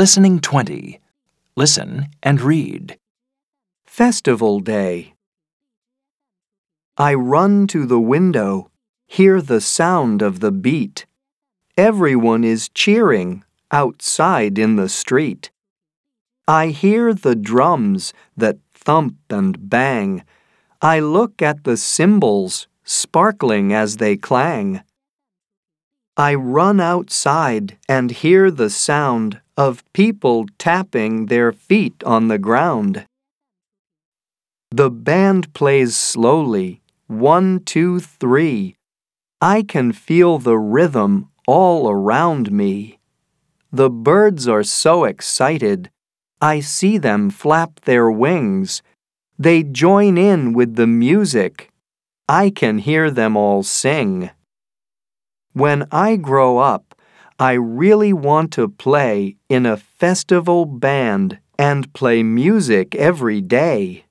Listening 20. Listen and read. Festival Day. I run to the window, hear the sound of the beat. Everyone is cheering outside in the street. I hear the drums that thump and bang. I look at the cymbals sparkling as they clang. I run outside and hear the sound of people tapping their feet on the ground. The band plays slowly, one, two, three. I can feel the rhythm all around me. The birds are so excited. I see them flap their wings. They join in with the music. I can hear them all sing. When I grow up, I really want to play in a festival band and play music every day.